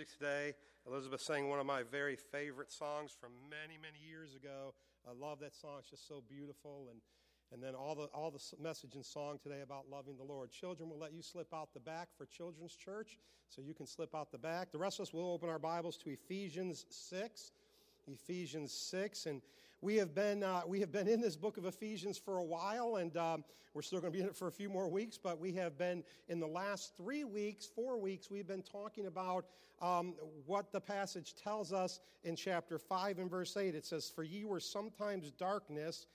music today. Elizabeth sang one of my very favorite songs from many, many years ago. I love that song. It's just so beautiful. And, and then all the, all the message and song today about loving the Lord. Children will let you slip out the back for Children's Church, so you can slip out the back. The rest of us will open our Bibles to Ephesians 6. Ephesians 6. And we have been, uh, we have been in this book of Ephesians for a while, and um, we're still going to be in it for a few more weeks, but we have been, in the last three weeks, four weeks, we've been talking about um, what the passage tells us in chapter 5 and verse 8. It says, For ye were sometimes darkness,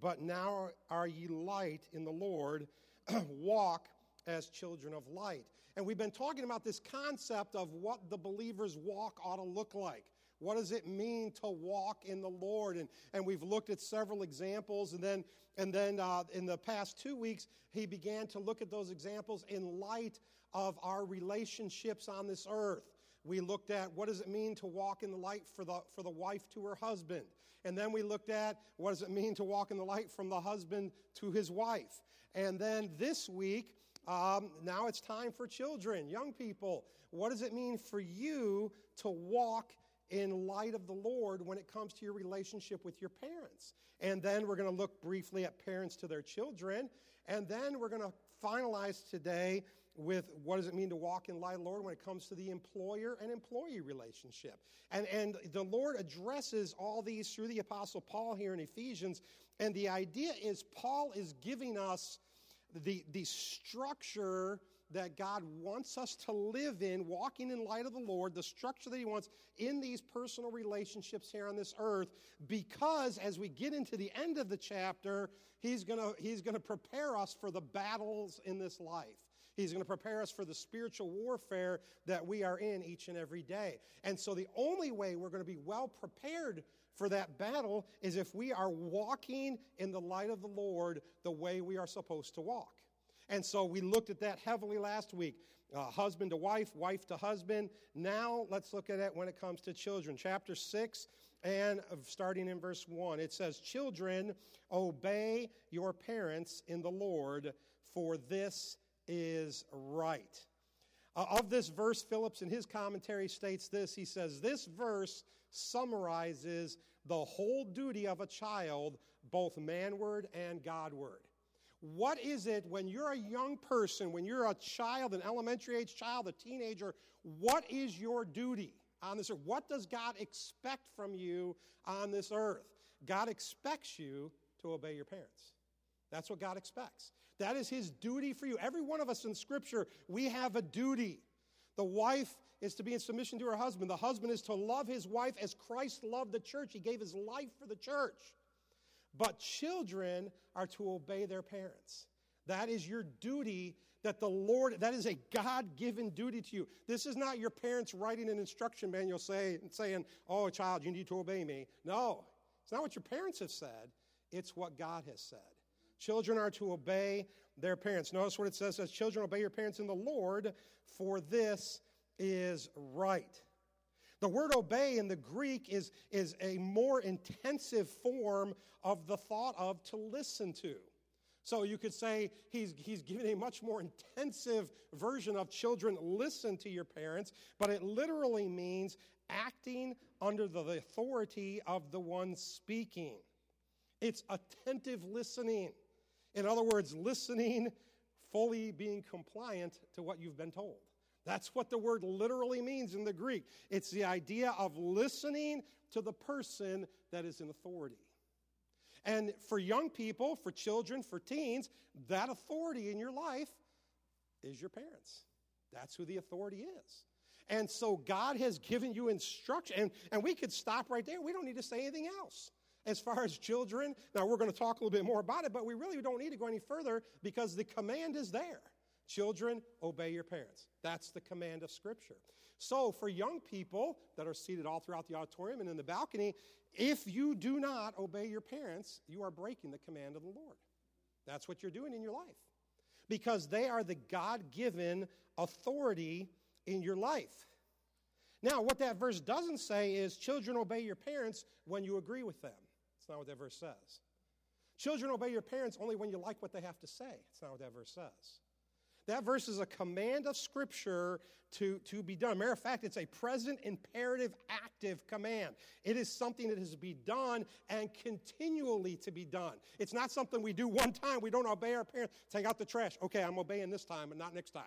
but now are ye light in the Lord. Walk as children of light. And we've been talking about this concept of what the believer's walk ought to look like. What does it mean to walk in the Lord? And, and we've looked at several examples. And then, and then uh, in the past two weeks, he began to look at those examples in light of our relationships on this earth. We looked at what does it mean to walk in the light for the, for the wife to her husband. And then we looked at what does it mean to walk in the light from the husband to his wife. And then this week, um, now it's time for children, young people. What does it mean for you to walk in light of the Lord when it comes to your relationship with your parents. And then we're going to look briefly at parents to their children. And then we're going to finalize today with what does it mean to walk in light of the Lord when it comes to the employer and employee relationship. And, and the Lord addresses all these through the Apostle Paul here in Ephesians. And the idea is Paul is giving us the, the structure that God wants us to live in, walking in light of the Lord, the structure that He wants in these personal relationships here on this earth, because as we get into the end of the chapter, He's to he's to prepare us for the battles in this life. He's to prepare us for the spiritual warfare that we are in each and every day. And so, the only way we're to be well prepared for that battle is if we are walking in the light of the Lord the way we are supposed to walk. And so we looked at that heavily last week uh, husband to wife, wife to husband. Now let's look at it when it comes to children. Chapter 6 and starting in verse 1, it says, Children, obey your parents in the Lord, for this is right. Uh, of this verse, Phillips in his commentary states this. He says, This verse summarizes the whole duty of a child, both manward and Godward. What is it when you're a young person, when you're a child, an elementary age child, a teenager, what is your duty on this earth? What does God expect from you on this earth? God expects you to obey your parents. That's what God expects. That is His duty for you. Every one of us in Scripture, we have a duty. The wife is to be in submission to her husband. The husband is to love his wife as Christ loved the church. He gave his life for the church. But children are to obey their parents. That is your duty that the Lord, that is a God given duty to you. This is not your parents writing an instruction manual say, saying, Oh, child, you need to obey me. No, it's not what your parents have said, it's what God has said. Children are to obey their parents. Notice what it says, says children obey your parents in the Lord, for this is right. The word obey in the Greek is, is a more intensive form of the thought of to listen to. So you could say he's, he's giving a much more intensive version of children listen to your parents, but it literally means acting under the authority of the one speaking. It's attentive listening. In other words, listening, fully being compliant to what you've been told. That's what the word literally means in the Greek. It's the idea of listening to the person that is in authority. And for young people, for children, for teens, that authority in your life is your parents. That's who the authority is. And so God has given you instruction. And, and we could stop right there. We don't need to say anything else. As far as children, now we're going to talk a little bit more about it, but we really don't need to go any further because the command is there. Children, obey your parents. That's the command of Scripture. So, for young people that are seated all throughout the auditorium and in the balcony, if you do not obey your parents, you are breaking the command of the Lord. That's what you're doing in your life because they are the God given authority in your life. Now, what that verse doesn't say is children obey your parents when you agree with them. It's not what that verse says. Children obey your parents only when you like what they have to say. It's not what that verse says. That verse is a command of Scripture to, to be done. Matter of fact, it's a present imperative active command. It is something that is to be done and continually to be done. It's not something we do one time. We don't obey our parents. Take out the trash. Okay, I'm obeying this time, but not next time.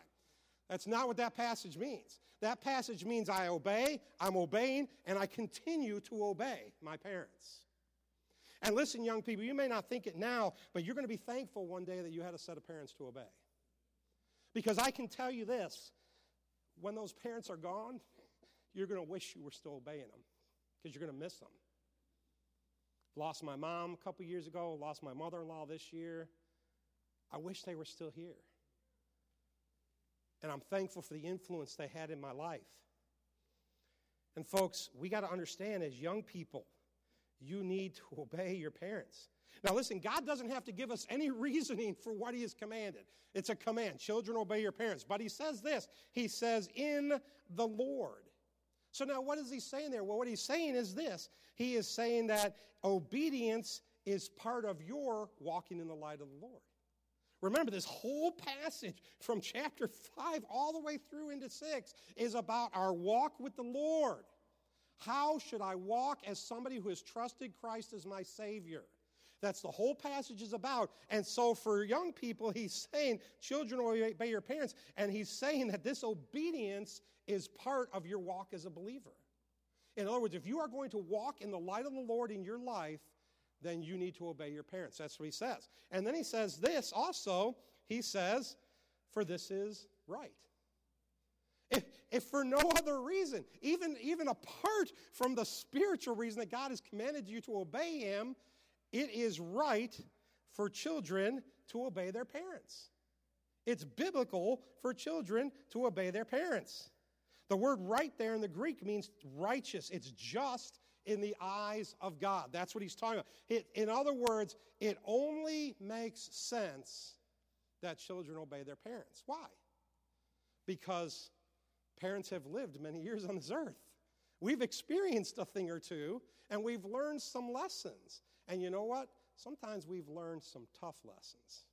That's not what that passage means. That passage means I obey, I'm obeying, and I continue to obey my parents. And listen, young people, you may not think it now, but you're going to be thankful one day that you had a set of parents to obey. Because I can tell you this when those parents are gone, you're going to wish you were still obeying them because you're going to miss them. Lost my mom a couple years ago, lost my mother in law this year. I wish they were still here. And I'm thankful for the influence they had in my life. And, folks, we got to understand as young people, you need to obey your parents. Now, listen, God doesn't have to give us any reasoning for what He has commanded. It's a command. Children, obey your parents. But He says this He says, in the Lord. So, now what is He saying there? Well, what He's saying is this He is saying that obedience is part of your walking in the light of the Lord. Remember, this whole passage from chapter 5 all the way through into 6 is about our walk with the Lord. How should I walk as somebody who has trusted Christ as my Savior? That's the whole passage is about. And so for young people, he's saying, children obey your parents. And he's saying that this obedience is part of your walk as a believer. In other words, if you are going to walk in the light of the Lord in your life, then you need to obey your parents. That's what he says. And then he says this also, he says, for this is right. If, if for no other reason, even, even apart from the spiritual reason that God has commanded you to obey him, it is right for children to obey their parents. It's biblical for children to obey their parents. The word right there in the Greek means righteous, it's just in the eyes of God. That's what he's talking about. It, in other words, it only makes sense that children obey their parents. Why? Because parents have lived many years on this earth. We've experienced a thing or two, and we've learned some lessons. And you know what? Sometimes we've learned some tough lessons.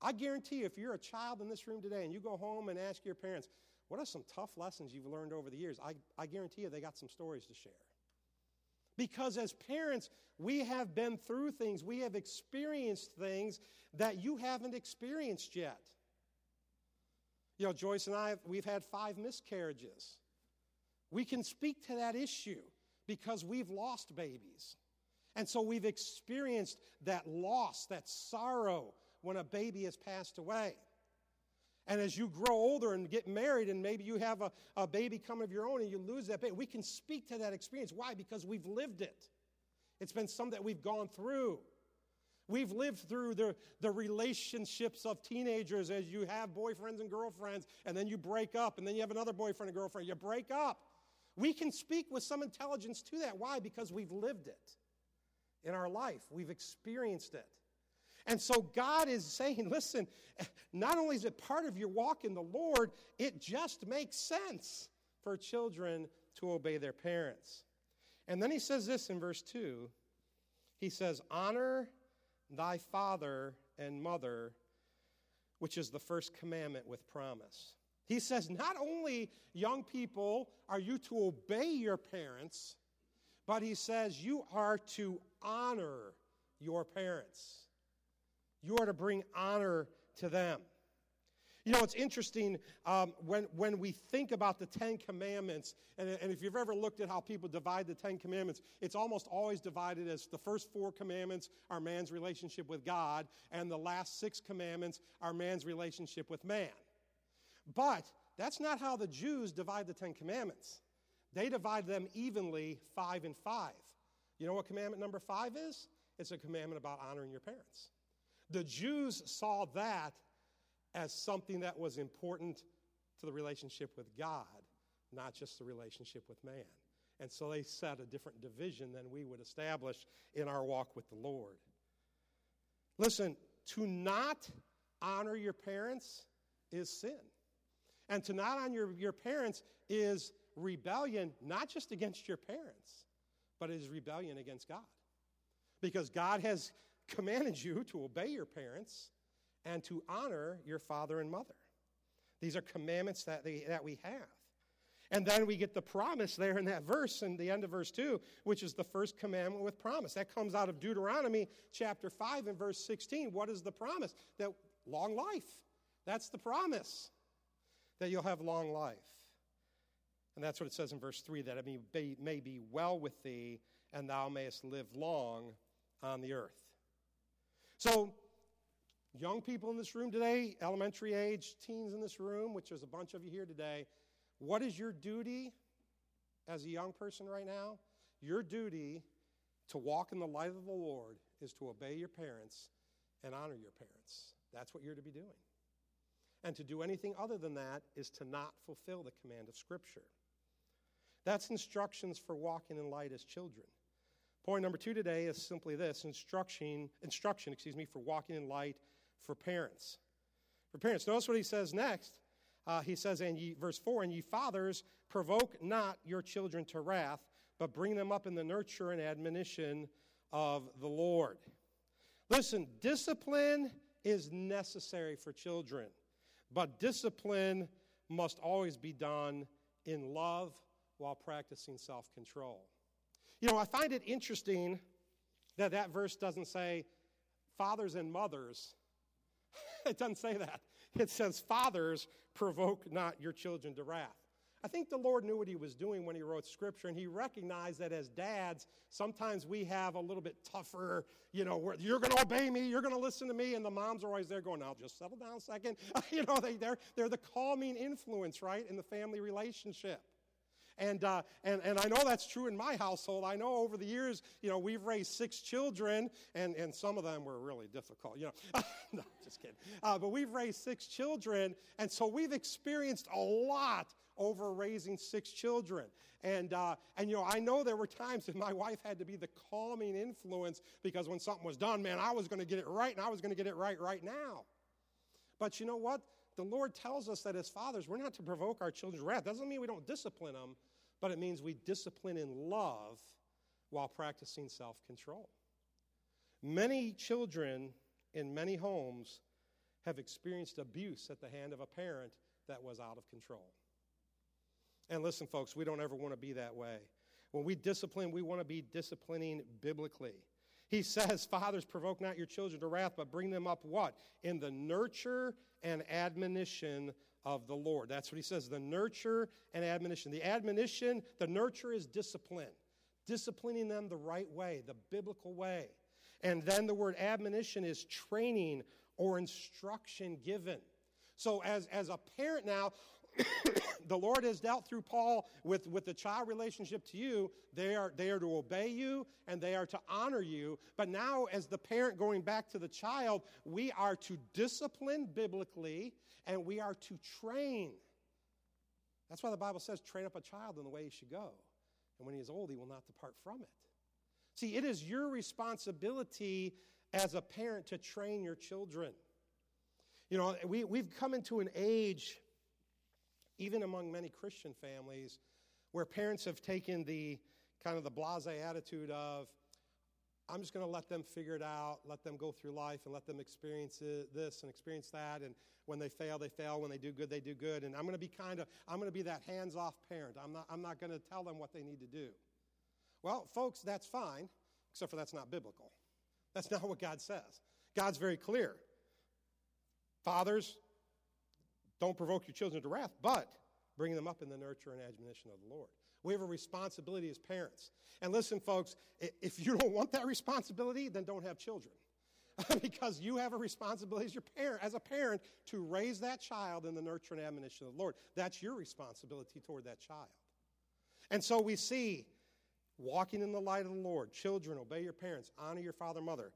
I guarantee you, if you're a child in this room today and you go home and ask your parents, what are some tough lessons you've learned over the years? I, I guarantee you they got some stories to share. Because as parents, we have been through things, we have experienced things that you haven't experienced yet. You know, Joyce and I, we've had five miscarriages. We can speak to that issue because we've lost babies. And so we've experienced that loss, that sorrow when a baby has passed away. And as you grow older and get married, and maybe you have a, a baby come of your own and you lose that baby, we can speak to that experience. Why? Because we've lived it. It's been something that we've gone through. We've lived through the, the relationships of teenagers as you have boyfriends and girlfriends, and then you break up, and then you have another boyfriend and girlfriend. You break up. We can speak with some intelligence to that. Why? Because we've lived it in our life, we've experienced it. And so God is saying, listen, not only is it part of your walk in the Lord, it just makes sense for children to obey their parents. And then he says this in verse 2 he says, Honor thy father and mother, which is the first commandment with promise. He says, Not only, young people, are you to obey your parents, but he says, You are to honor your parents. You are to bring honor to them. You know, it's interesting um, when, when we think about the Ten Commandments, and, and if you've ever looked at how people divide the Ten Commandments, it's almost always divided as the first four commandments are man's relationship with God, and the last six commandments are man's relationship with man. But that's not how the Jews divide the Ten Commandments. They divide them evenly, five and five. You know what commandment number five is? It's a commandment about honoring your parents. The Jews saw that as something that was important to the relationship with God, not just the relationship with man. And so they set a different division than we would establish in our walk with the Lord. Listen, to not honor your parents is sin. And to not honor your, your parents is rebellion, not just against your parents, but it is rebellion against God. Because God has commanded you to obey your parents, and to honor your father and mother. These are commandments that, they, that we have. And then we get the promise there in that verse, in the end of verse 2, which is the first commandment with promise. That comes out of Deuteronomy chapter 5 and verse 16. What is the promise? That long life. That's the promise, that you'll have long life. And that's what it says in verse 3 that it may be, may be well with thee, and thou mayest live long on the earth. So, young people in this room today, elementary age teens in this room, which there's a bunch of you here today, what is your duty as a young person right now? Your duty to walk in the light of the Lord is to obey your parents and honor your parents. That's what you're to be doing. And to do anything other than that is to not fulfill the command of Scripture. That's instructions for walking in light as children. Point number two today is simply this instruction, instruction excuse me, for walking in light for parents. For parents. Notice what he says next. Uh, he says, and ye, verse 4, and ye fathers, provoke not your children to wrath, but bring them up in the nurture and admonition of the Lord. Listen, discipline is necessary for children, but discipline must always be done in love while practicing self control. You know, I find it interesting that that verse doesn't say fathers and mothers. it doesn't say that. It says, Fathers, provoke not your children to wrath. I think the Lord knew what He was doing when He wrote Scripture, and He recognized that as dads, sometimes we have a little bit tougher, you know, you're going to obey me, you're going to listen to me, and the moms are always there going, now just settle down a second. you know, they, they're, they're the calming influence, right, in the family relationship. And, uh, and, and I know that's true in my household. I know over the years, you know, we've raised six children, and, and some of them were really difficult, you know. no, just kidding. Uh, but we've raised six children, and so we've experienced a lot over raising six children. And, uh, and, you know, I know there were times that my wife had to be the calming influence because when something was done, man, I was going to get it right, and I was going to get it right right now. But you know what? The Lord tells us that as fathers, we're not to provoke our children's wrath. Doesn't mean we don't discipline them, but it means we discipline in love while practicing self control. Many children in many homes have experienced abuse at the hand of a parent that was out of control. And listen, folks, we don't ever want to be that way. When we discipline, we want to be disciplining biblically. He says, Fathers, provoke not your children to wrath, but bring them up what? In the nurture and admonition of the Lord. That's what he says the nurture and admonition. The admonition, the nurture is discipline, disciplining them the right way, the biblical way. And then the word admonition is training or instruction given. So, as, as a parent now, the Lord has dealt through Paul with, with the child relationship to you. They are, they are to obey you and they are to honor you. But now, as the parent going back to the child, we are to discipline biblically and we are to train. That's why the Bible says, train up a child in the way he should go. And when he is old, he will not depart from it. See, it is your responsibility as a parent to train your children. You know, we, we've come into an age even among many Christian families, where parents have taken the kind of the blase attitude of, I'm just going to let them figure it out, let them go through life, and let them experience this and experience that. And when they fail, they fail. When they do good, they do good. And I'm going to be kind of, I'm going to be that hands off parent. I'm not, I'm not going to tell them what they need to do. Well, folks, that's fine, except for that's not biblical. That's not what God says. God's very clear. Fathers, don't provoke your children to wrath, but bring them up in the nurture and admonition of the Lord. We have a responsibility as parents. And listen, folks, if you don't want that responsibility, then don't have children. because you have a responsibility as your parent, as a parent, to raise that child in the nurture and admonition of the Lord. That's your responsibility toward that child. And so we see walking in the light of the Lord. Children, obey your parents, honor your father and mother.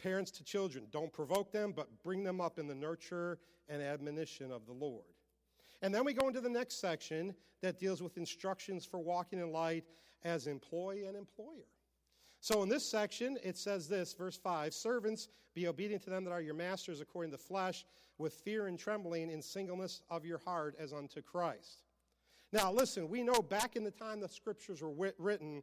Parents to children, don't provoke them, but bring them up in the nurture and admonition of the Lord. And then we go into the next section that deals with instructions for walking in light as employee and employer. So in this section, it says this, verse 5 Servants, be obedient to them that are your masters according to the flesh, with fear and trembling in singleness of your heart as unto Christ. Now, listen, we know back in the time the scriptures were written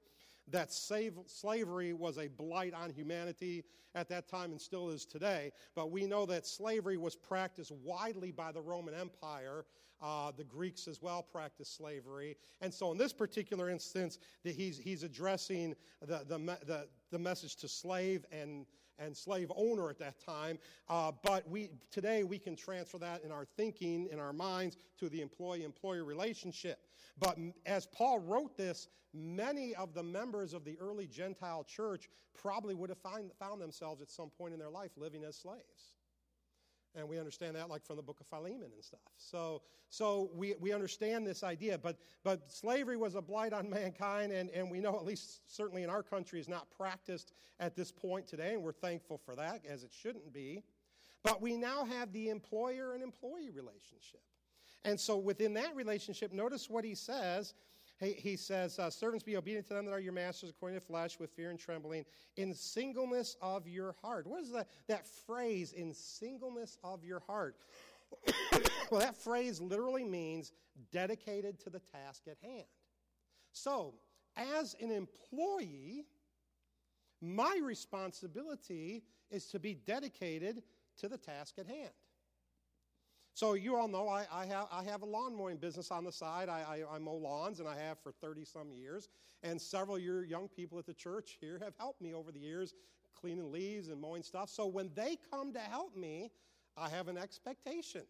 that slavery was a blight on humanity at that time and still is today. But we know that slavery was practiced widely by the Roman Empire. Uh, the Greeks as well practiced slavery. And so, in this particular instance, the, he's, he's addressing the, the, the, the message to slave and and slave owner at that time. Uh, but we, today we can transfer that in our thinking, in our minds, to the employee employer relationship. But as Paul wrote this, many of the members of the early Gentile church probably would have find, found themselves at some point in their life living as slaves. And we understand that like from the book of Philemon and stuff. So, so we, we understand this idea. But, but slavery was a blight on mankind, and, and we know, at least certainly in our country, is not practiced at this point today, and we're thankful for that, as it shouldn't be. But we now have the employer and employee relationship. And so within that relationship, notice what he says he, he says, uh, Servants, be obedient to them that are your masters according to flesh, with fear and trembling, in singleness of your heart. What is that, that phrase, in singleness of your heart? well, that phrase literally means dedicated to the task at hand. So, as an employee, my responsibility is to be dedicated to the task at hand. So you all know I, I, have, I have a lawn mowing business on the side. I, I, I mow lawns, and I have for 30 some years. And several of your young people at the church here have helped me over the years cleaning leaves and mowing stuff. So when they come to help me, I have an expectation.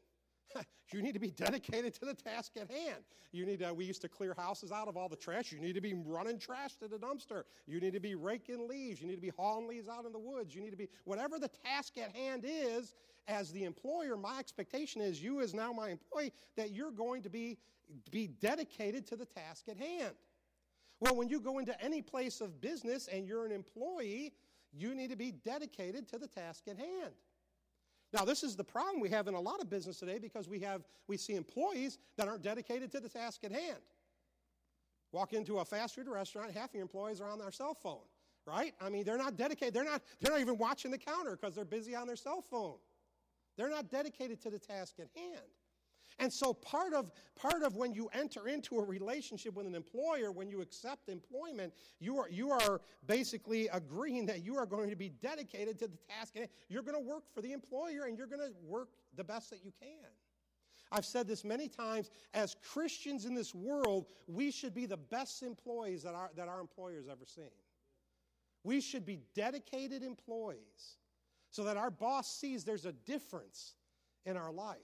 you need to be dedicated to the task at hand. You need to, we used to clear houses out of all the trash. You need to be running trash to the dumpster. You need to be raking leaves. You need to be hauling leaves out in the woods. You need to be, whatever the task at hand is, as the employer, my expectation is you, as now my employee, that you're going to be, be dedicated to the task at hand. Well, when you go into any place of business and you're an employee, you need to be dedicated to the task at hand. Now, this is the problem we have in a lot of business today because we have we see employees that aren't dedicated to the task at hand. Walk into a fast food restaurant, half your employees are on their cell phone, right? I mean, they're not dedicated. They're not they're not even watching the counter because they're busy on their cell phone. They're not dedicated to the task at hand. And so part of part of when you enter into a relationship with an employer, when you accept employment, you are you are basically agreeing that you are going to be dedicated to the task. You're going to work for the employer and you're going to work the best that you can. I've said this many times. As Christians in this world, we should be the best employees that our, that our employer's ever seen. We should be dedicated employees so that our boss sees there's a difference in our life.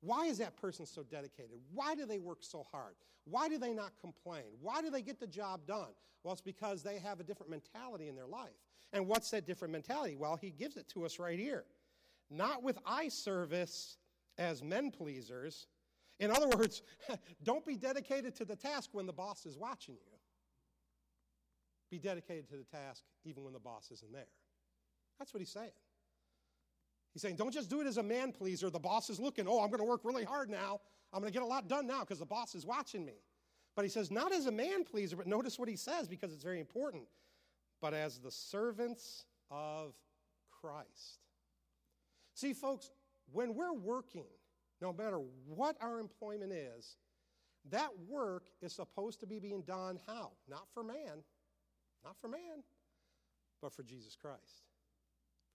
Why is that person so dedicated? Why do they work so hard? Why do they not complain? Why do they get the job done? Well, it's because they have a different mentality in their life. And what's that different mentality? Well, he gives it to us right here. Not with eye service as men pleasers. In other words, don't be dedicated to the task when the boss is watching you. Be dedicated to the task even when the boss isn't there. That's what he's saying. He's saying, don't just do it as a man pleaser. The boss is looking. Oh, I'm going to work really hard now. I'm going to get a lot done now because the boss is watching me. But he says, not as a man pleaser, but notice what he says because it's very important. But as the servants of Christ. See, folks, when we're working, no matter what our employment is, that work is supposed to be being done how? Not for man, not for man, but for Jesus Christ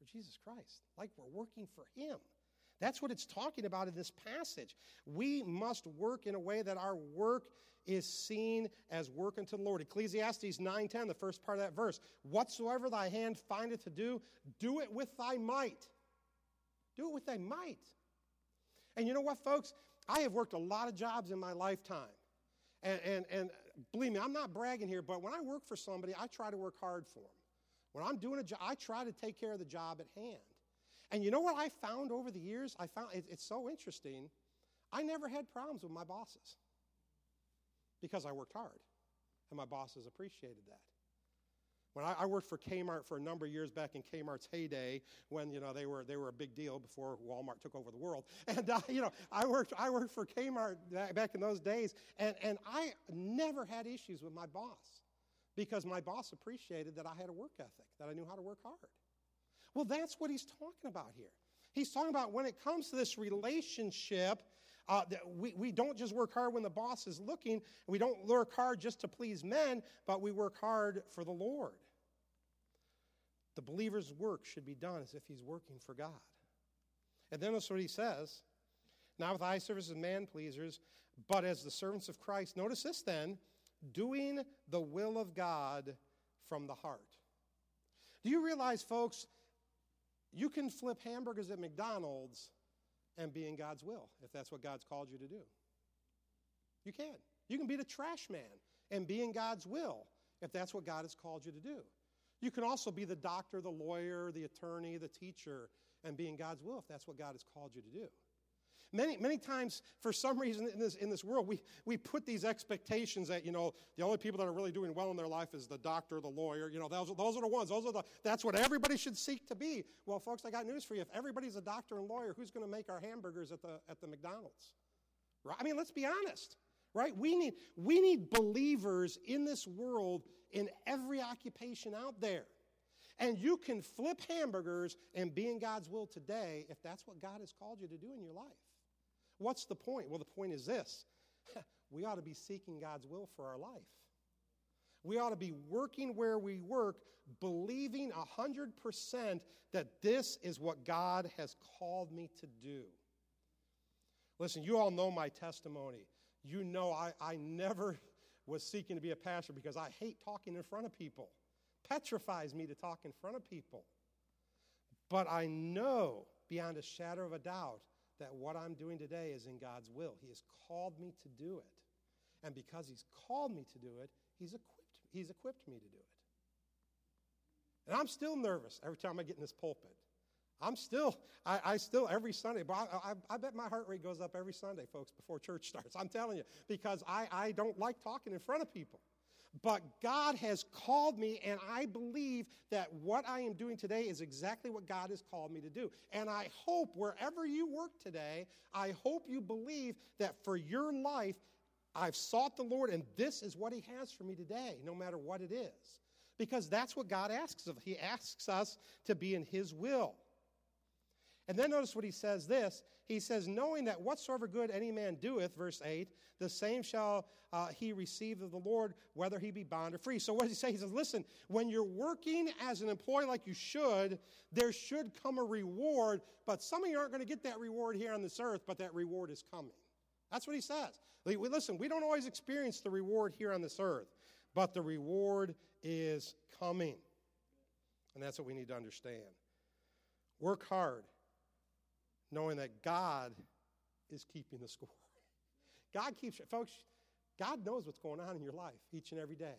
for Jesus Christ, like we're working for Him. That's what it's talking about in this passage. We must work in a way that our work is seen as work unto the Lord. Ecclesiastes 9:10, the first part of that verse. Whatsoever thy hand findeth to do, do it with thy might. Do it with thy might. And you know what, folks? I have worked a lot of jobs in my lifetime. And, and, and believe me, I'm not bragging here, but when I work for somebody, I try to work hard for them. When I'm doing a job, I try to take care of the job at hand. And you know what I found over the years? I found it, it's so interesting. I never had problems with my bosses because I worked hard, and my bosses appreciated that. When I, I, worked for Kmart for a number of years back in Kmart's heyday, when you know they were they were a big deal before Walmart took over the world, and uh, you know I worked I worked for Kmart back in those days, and and I never had issues with my boss because my boss appreciated that I had a work ethic, that I knew how to work hard. Well, that's what he's talking about here. He's talking about when it comes to this relationship Uh, we, we don't just work hard when the boss is looking. We don't work hard just to please men, but we work hard for the Lord. The believer's work should be done as if he's working for God. And then that's what he says not with eye service and man pleasers, but as the servants of Christ. Notice this then doing the will of God from the heart. Do you realize, folks, you can flip hamburgers at McDonald's and be in God's will if that's what God's called you to do? You can. You can be the trash man and be in God's will if that's what God has called you to do. You can also be the doctor, the lawyer, the attorney, the teacher, and be in God's will if that's what God has called you to do. Many, many times, for some reason in this, in this world, we, we put these expectations that, you know, the only people that are really doing well in their life is the doctor, the lawyer. You know, those, those are the ones. Those are the, that's what everybody should seek to be. Well, folks, I got news for you. If everybody's a doctor and lawyer, who's going to make our hamburgers at the, at the McDonald's? Right? I mean, let's be honest. Right? We need, we need believers in this world in every occupation out there. And you can flip hamburgers and be in God's will today if that's what God has called you to do in your life. What's the point? Well, the point is this we ought to be seeking God's will for our life. We ought to be working where we work, believing 100% that this is what God has called me to do. Listen, you all know my testimony. You know I, I never was seeking to be a pastor because I hate talking in front of people. Petrifies me to talk in front of people. But I know beyond a shadow of a doubt that what I'm doing today is in God's will. He has called me to do it. And because He's called me to do it, He's equipped, he's equipped me to do it. And I'm still nervous every time I get in this pulpit. I'm still, I, I still, every Sunday, but I, I, I, bet my heart rate goes up every Sunday, folks, before church starts. I'm telling you, because I, I don't like talking in front of people. But God has called me, and I believe that what I am doing today is exactly what God has called me to do. And I hope wherever you work today, I hope you believe that for your life, I've sought the Lord, and this is what He has for me today, no matter what it is. Because that's what God asks of. He asks us to be in His will. And then notice what he says this. He says, knowing that whatsoever good any man doeth, verse 8, the same shall uh, he receive of the Lord, whether he be bond or free. So what does he say? He says, listen, when you're working as an employee like you should, there should come a reward, but some of you aren't going to get that reward here on this earth, but that reward is coming. That's what he says. Listen, we don't always experience the reward here on this earth, but the reward is coming. And that's what we need to understand. Work hard knowing that God is keeping the score. God keeps, folks, God knows what's going on in your life each and every day.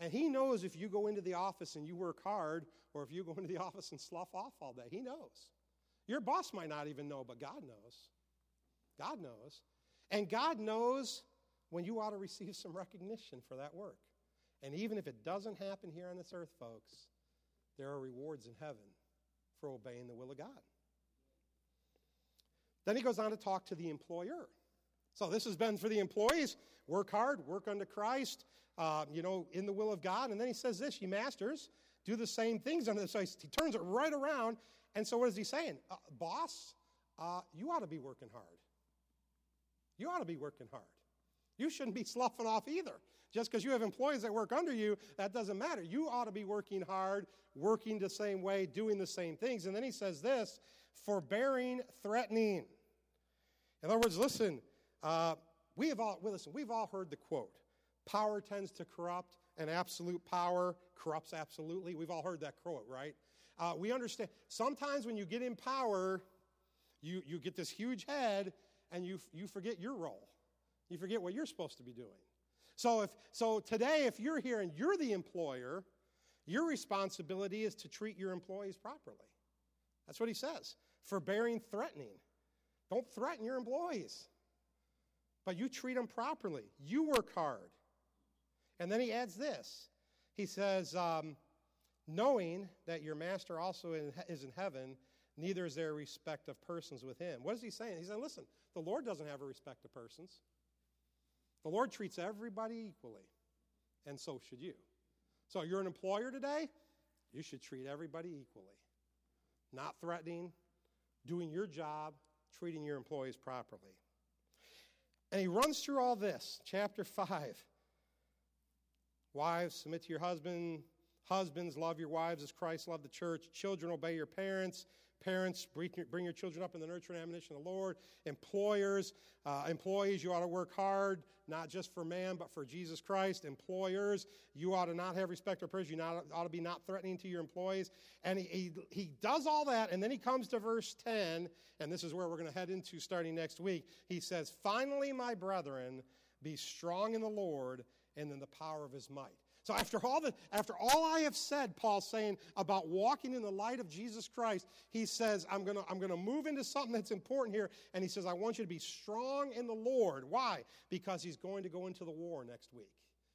And He knows if you go into the office and you work hard, or if you go into the office and slough off all day. He knows. Your boss might not even know, but God knows. God knows. And God knows when you ought to receive some recognition for that work. And even if it doesn't happen here on this earth, folks, there are rewards in heaven for obeying the will of God. Then he goes on to talk to the employer. So this has been for the employees work hard, work unto Christ, uh, you know, in the will of God. And then he says this, you masters, do the same things under the So he turns it right around. And so what is he saying? Uh, boss, uh, you ought to be working hard. You ought to be working hard. You shouldn't be sloughing off either. Just because you have employees that work under you, that doesn't matter. You ought to be working hard, working the same way, doing the same things. And then he says this forbearing, threatening. In other words, listen, uh, we have all, well, listen, we've all heard the quote power tends to corrupt, and absolute power corrupts absolutely. We've all heard that quote, right? Uh, we understand. Sometimes when you get in power, you, you get this huge head and you, you forget your role. You forget what you're supposed to be doing. So, if, so today, if you're here and you're the employer, your responsibility is to treat your employees properly. That's what he says. Forbearing threatening. Don't threaten your employees, but you treat them properly. You work hard. And then he adds this he says, um, knowing that your master also is in heaven, neither is there respect of persons with him. What is he saying? He's saying, listen, the Lord doesn't have a respect of persons. The Lord treats everybody equally, and so should you. So you're an employer today, you should treat everybody equally not threatening, doing your job, treating your employees properly. And he runs through all this, chapter 5. Wives, submit to your husband. Husbands, love your wives as Christ loved the church. Children, obey your parents. Parents, bring your children up in the nurture and admonition of the Lord. Employers, uh, employees, you ought to work hard, not just for man, but for Jesus Christ. Employers, you ought to not have respect or praise. You not, ought to be not threatening to your employees. And he, he, he does all that, and then he comes to verse 10, and this is where we're going to head into starting next week. He says, Finally, my brethren, be strong in the Lord and in the power of his might. So after all the, after all I have said, Paul's saying about walking in the light of Jesus Christ, he says, I'm gonna, I'm gonna move into something that's important here. And he says, I want you to be strong in the Lord. Why? Because he's going to go into the war next week.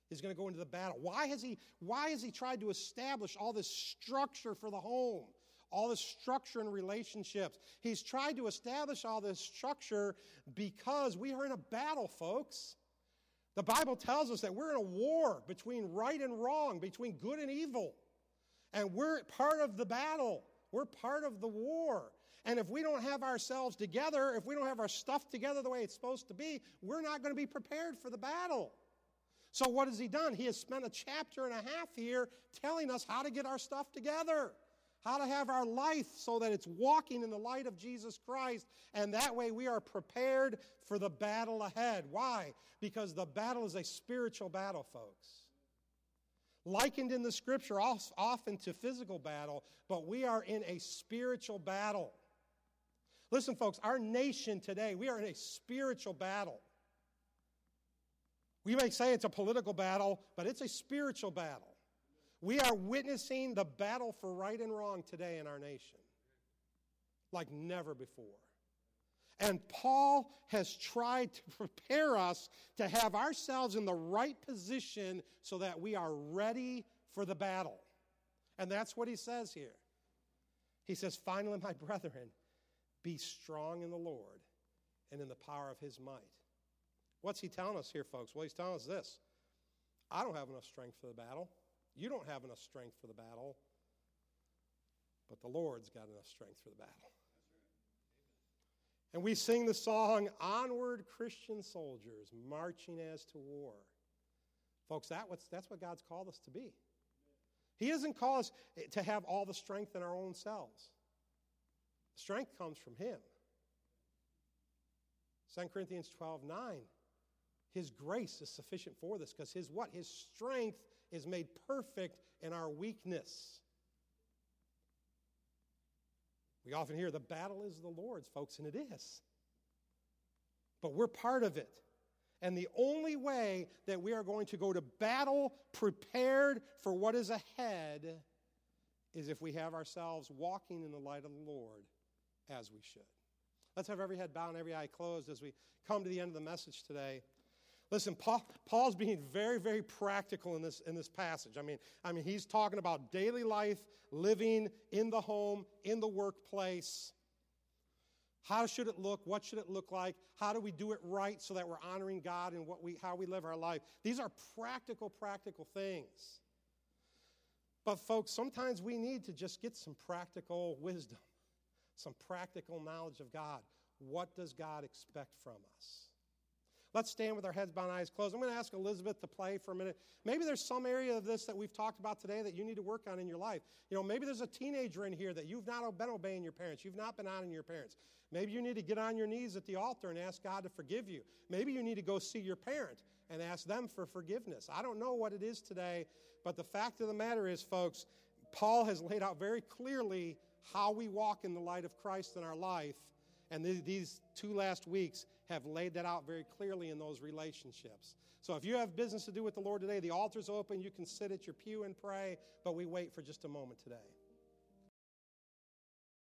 He's going to go into the battle. Why has he, why has he tried to establish all this structure for the home? all this structure in relationships. He's tried to establish all this structure because we are in a battle, folks. The Bible tells us that we're in a war between right and wrong, between good and evil. And we're part of the battle. We're part of the war. And if we don't have ourselves together, if we don't have our stuff together the way it's supposed to be, we're not going to be prepared for the battle. So, what has he done? He has spent a chapter and a half here telling us how to get our stuff together how to have our life so that it's walking in the light of Jesus Christ, and that way we are prepared for the battle ahead. Why? Because the battle is a spiritual battle, folks. Likened in the scripture often to physical battle, but we are in a spiritual battle. Listen, folks, our nation today, we are in a spiritual battle. We may say it's a political battle, but it's a spiritual battle. We are witnessing the battle for right and wrong today in our nation like never before. And Paul has tried to prepare us to have ourselves in the right position so that we are ready for the battle. And that's what he says here. He says, Finally, my brethren, be strong in the Lord and in the power of his might. What's he telling us here, folks? Well, he's telling us this I don't have enough strength for the battle. You don't have enough strength for the battle, but the Lord's got enough strength for the battle. And we sing the song, Onward Christian Soldiers, Marching as to War. Folks, that that's what God's called us to be. He doesn't call us to have all the strength in our own selves. Strength comes from Him. 2 Corinthians 12 9. His grace is sufficient for this because His what? His strength is made perfect in our weakness. We often hear the battle is the Lord's, folks, and it is. But we're part of it. And the only way that we are going to go to battle prepared for what is ahead is if we have ourselves walking in the light of the Lord as we should. Let's have every head bowed and every eye closed as we come to the end of the message today. Listen, Paul, Paul's being very, very practical in this, in this passage. I mean, I mean, he's talking about daily life, living in the home, in the workplace. How should it look? What should it look like? How do we do it right so that we're honoring God and what we, how we live our life? These are practical, practical things. But, folks, sometimes we need to just get some practical wisdom, some practical knowledge of God. What does God expect from us? Let's stand with our heads bowed and eyes closed. I'm going to ask Elizabeth to play for a minute. Maybe there's some area of this that we've talked about today that you need to work on in your life. You know, maybe there's a teenager in here that you've not been obeying your parents. You've not been honoring your parents. Maybe you need to get on your knees at the altar and ask God to forgive you. Maybe you need to go see your parent and ask them for forgiveness. I don't know what it is today, but the fact of the matter is, folks, Paul has laid out very clearly how we walk in the light of Christ in our life. And these two last weeks have laid that out very clearly in those relationships. So if you have business to do with the Lord today, the altar's open. You can sit at your pew and pray, but we wait for just a moment today.